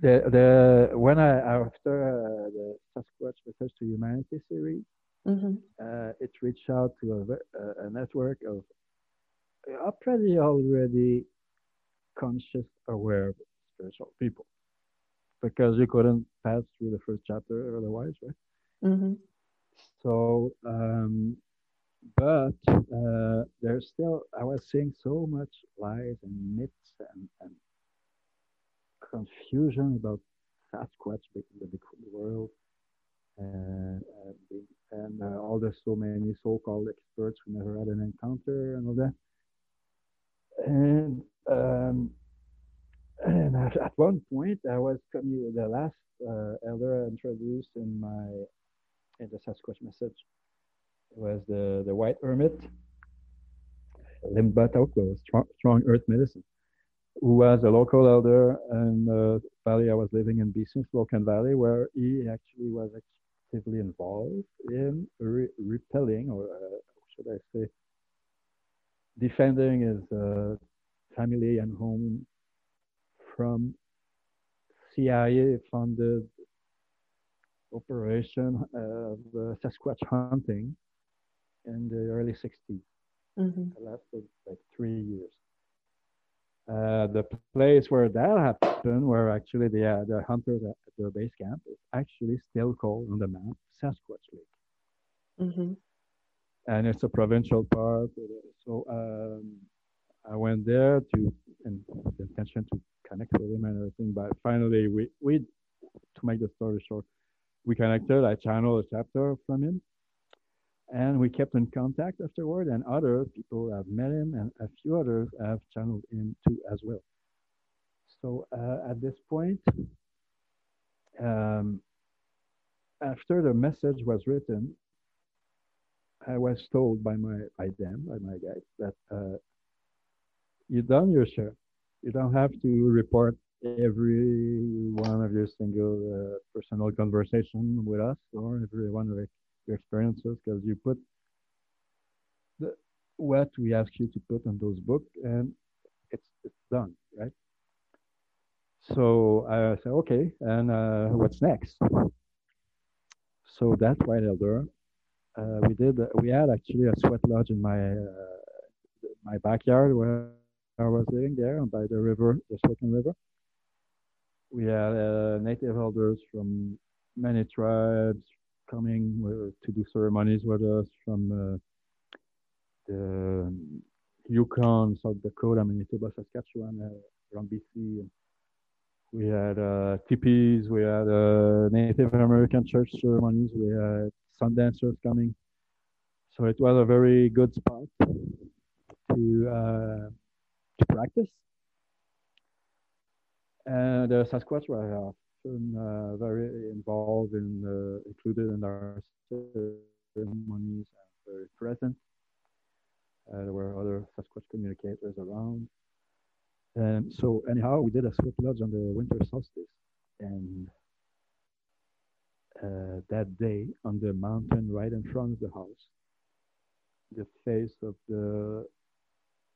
the the when I after uh, the Sasquatch Message to Humanity series, Mm-hmm. Uh, it reached out to a, a network of uh, pretty already conscious, aware spiritual people because you couldn't pass through the first chapter otherwise, right? Mm-hmm. So, um, but uh, there's still, I was seeing so much lies and myths and, and confusion about Sasquatch in the big world and, and uh, all the so many so-called experts who never had an encounter and all that. And um, and at, at, one point, I was the last uh, elder I introduced in my in the Sasquatch message. It was the the white hermit, was strong, strong earth medicine, who was a local elder in the valley I was living in, BC, Slocan Valley, where he actually was actively involved in re repelling, or uh, should I say, defending his uh, family and home from CIA-funded operation of uh, Sasquatch hunting in the early 60s. Mm -hmm. It lasted like three years. uh, the place where that happened, where actually the uh, the hunters at their base camp, is actually still called on the map Sasquatch Lake. Mm-hmm. And it's a provincial park. So um, I went there to, and the intention to connect with him and everything. But finally, we, we to make the story short, we connected. I channeled a chapter from him and we kept in contact afterward and other people have met him and a few others have channeled him too as well so uh, at this point um, after the message was written i was told by my by them by my guys that uh, you done your share. You don't have to report every one of your single uh, personal conversation with us or every one of your experiences because you put the, what we ask you to put in those books and it's it's done right? So i said okay and uh, what's next? So that white elder uh, we did we had actually a sweat lodge in my uh, my backyard where i was living there by the river the Swiftman river we had uh, native elders from many tribes coming to do ceremonies with us from uh, the Yukon, South Dakota, Manitoba, Saskatchewan, uh, around BC. We had uh, tipis, we had uh, Native American church ceremonies, we had sun dancers coming. So it was a very good spot to uh, to practice. And the Sasquatch were uh, very involved in uh, included in our ceremonies and very present. Uh, there were other Sasquatch communicators around. And so anyhow, we did a sweat lodge on the winter solstice. And uh, that day on the mountain right in front of the house, the face of the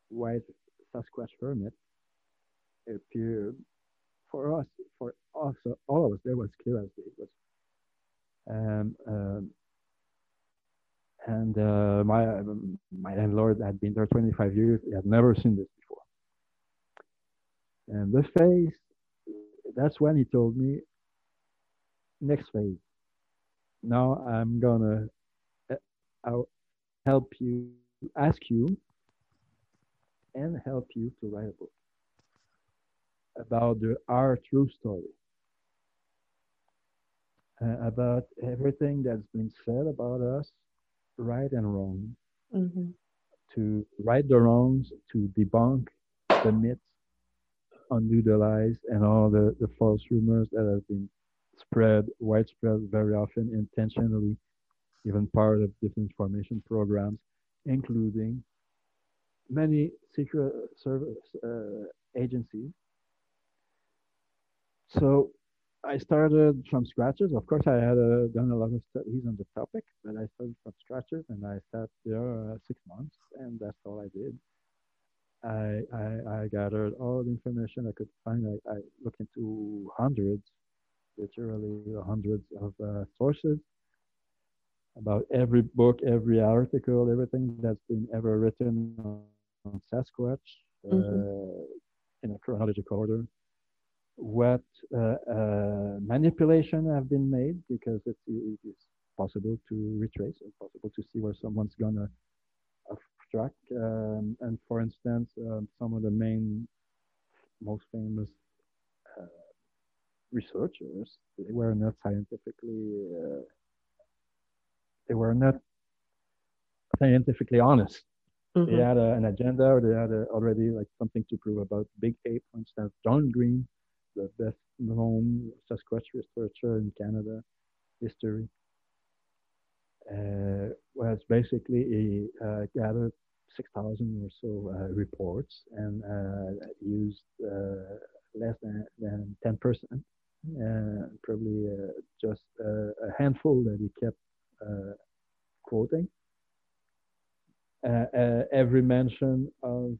white Sasquatch hermit appeared for us, for us, all of us, there was clear. It was, um, um, and uh, my my landlord had been there 25 years. He had never seen this before. And the face, that's when he told me, next phase. Now I'm gonna uh, I'll help you, ask you, and help you to write a book about the, our true story, uh, about everything that's been said about us, right and wrong, mm-hmm. to right the wrongs, to debunk the myths, undo the lies, and all the, the false rumors that have been spread, widespread, very often intentionally, even part of different disinformation programs, including many secret service uh, agencies so I started from scratches. Of course, I had uh, done a lot of studies on the topic, but I started from scratches and I sat there uh, six months, and that's all I did. I, I, I gathered all the information I could find. I, I looked into hundreds, literally hundreds of uh, sources about every book, every article, everything that's been ever written on, Sasquatch mm-hmm. Uh, in a chronological order what uh, uh, manipulation have been made because it's, it is possible to retrace it's possible to see where someone's gonna obstruct um, and for instance um, some of the main most famous uh, researchers they were not scientifically uh, they were not scientifically honest mm-hmm. they had a, an agenda or they had a, already like something to prove about big ape for instance john green the best known Sasquatch researcher in Canada history. Uh, was basically he uh, gathered 6,000 or so uh, reports and uh, used uh, less than, than 10%, uh, probably just a handful that he kept quoting. Every mention of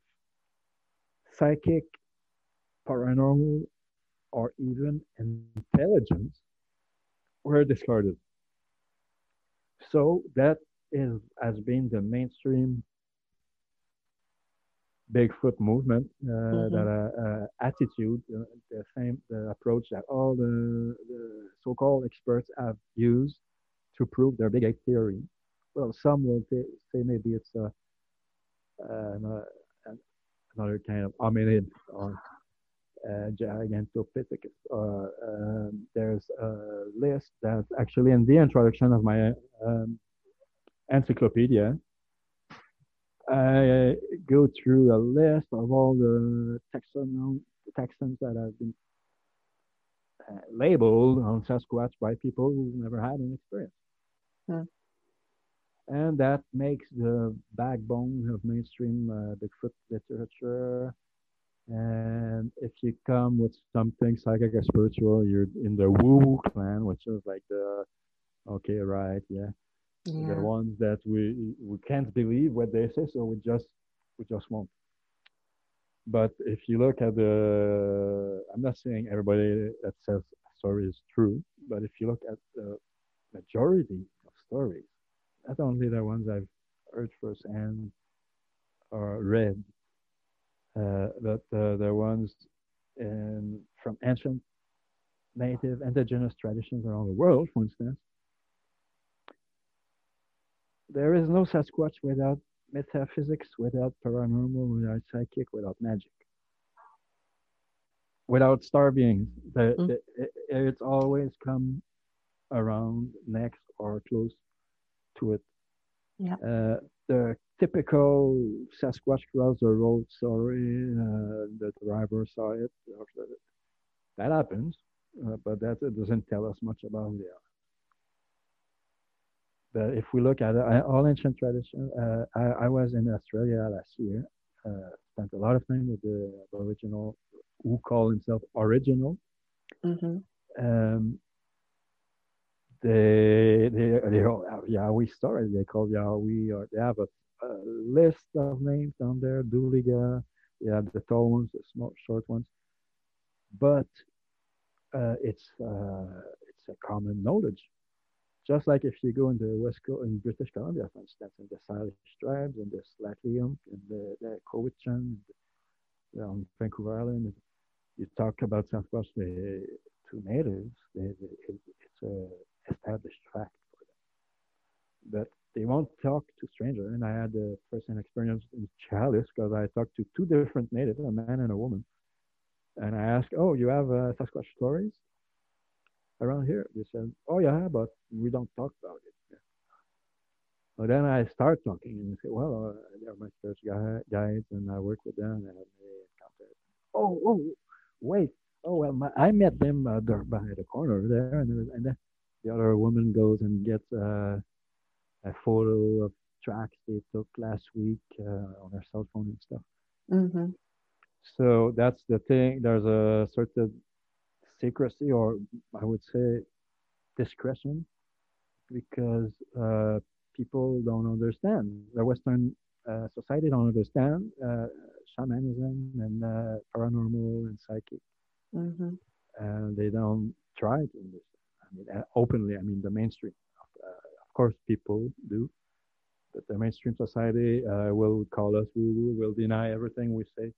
psychic, paranormal, or even intelligence were discarded. So that is has been the mainstream Bigfoot movement, uh, mm-hmm. that uh, uh, attitude, uh, the same the approach that all the, the, so-called experts have used to prove their big theory. Well, some will say maybe it's a, uh, another kind of hominid or uh, Gigantopithecus. Um, there's a list that actually in the introduction of my um, encyclopedia I go through a list of all the taxon, taxons that have been uh, labeled on Sasquatch by people who never had an experience. Hmm. And that makes the backbone of mainstream uh, Bigfoot literature. And if you come with something psychic or spiritual, you're in the woo woo clan, which is like the okay, right, yeah yeah. the ones that we we can't believe what they say so we just we just won't but if you look at the i'm not saying everybody that says a story is true but if you look at the majority of stories not only the ones i've heard firsthand or read uh, but uh, the ones in, from ancient native indigenous traditions around the world for instance there is no Sasquatch without metaphysics, without paranormal, without psychic, without magic, without star beings. The, mm. the, it, it's always come around next or close to it. Yeah. Uh, the typical Sasquatch cross the road story, uh, the driver saw it, that happens, uh, but that doesn't tell us much about the but if we look at uh, all ancient tradition, uh, I, I, was in Australia last year. Uh, spent a lot of time with the original, who call himself original. Mm-hmm. Um, they they they have Yowie stories. They call Yowie, or they have a, a list of names down there. Duliga, you have the tall ones, the small short ones. But uh, it's uh, it's a common knowledge just like if you go in the West Coast, in British Columbia, for instance, in the Salish tribes, and the Slatlium, and the, the Cowichan, on Vancouver Island, you talk about Sasquatch the, to natives, they, they, it's a established fact for them. But they won't talk to strangers. And I had a first-hand experience in Chalice because I talked to two different natives, a man and a woman. And I asked, "Oh, you have uh, Sasquatch stories?" around here. They said, oh yeah, but we don't talk about it. Yeah. Well, then I start talking and they say, well, uh, they're my church guides and I work with them and they encounter. Oh, oh, wait. Oh well, my, I met them uh, behind the corner there, and, and then the other woman goes and gets uh, a photo of tracks they took last week uh, on her cell phone and stuff. Mm-hmm. So that's the thing. There's a certain secrecy or I would say discretion because uh, people don't understand. The Western uh, society don't understand uh, shamanism and uh, paranormal and psychic, mm-hmm. and they don't try to understand. I mean, uh, openly. I mean, the mainstream. Uh, of course, people do, but the mainstream society will call us woo-woo, will deny everything we say.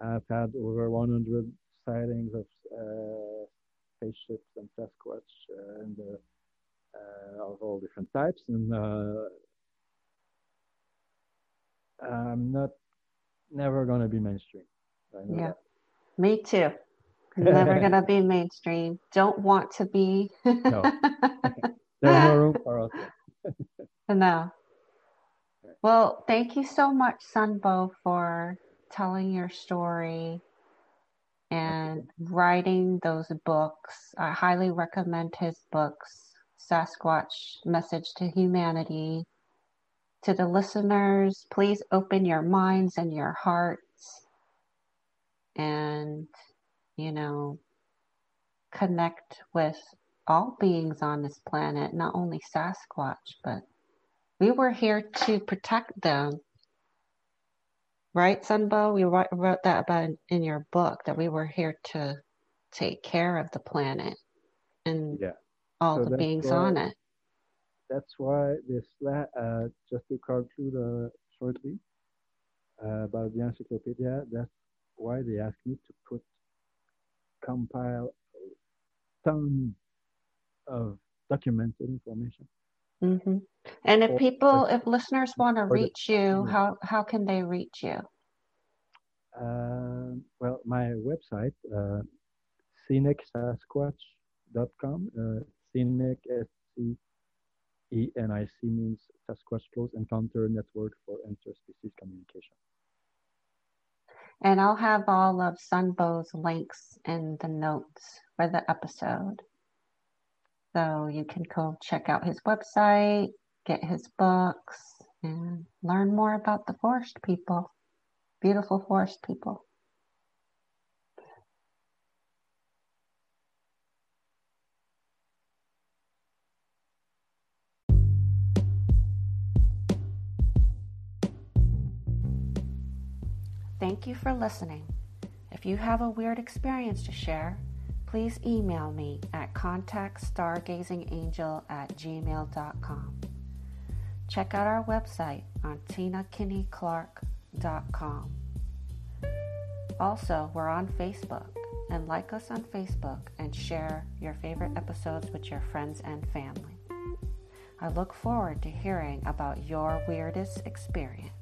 I've had over 100 sightings of uh, spaceships and Sasquatch uh, and uh, of all different types. And I'm not never going to be mainstream. yeah, that. me too. Never going to be mainstream. Don't want to be. no. There's no room for us. no. Well, thank you so much, Sunbow, for telling your story and writing those books. I highly recommend his books, Sasquatch Message to Humanity. To the listeners, please open your minds and your hearts and, you know, connect with all beings on this planet, not only Sasquatch, but we were here to protect them right, Sunbow? You wrote, wrote that about in your book that we were here to take care of the planet and yeah. all so the beings why, on it. That's why this, uh, just to conclude uh, shortly, uh, about the encyclopedia. That's why they asked me to put compile tons of documented information. Mm-hmm. And if people, if listeners want to reach you, how how can they reach you? Uh, well, my website, uh, scenicSasquatch.com. Uh, scenic, S-C-E-N-I-C means Sasquatch Close Encounter Network for Interspecies Communication. And I'll have all of Sunbow's links in the notes for the episode. So you can go check out his website, get his books, and learn more about the forest people, beautiful forest people. Thank you for listening. If you have a weird experience to share, please email me at contactstargazingangel at gmail.com. Check out our website on tinakinneyclark.com. Also, we're on Facebook and like us on Facebook and share your favorite episodes with your friends and family. I look forward to hearing about your weirdest experience.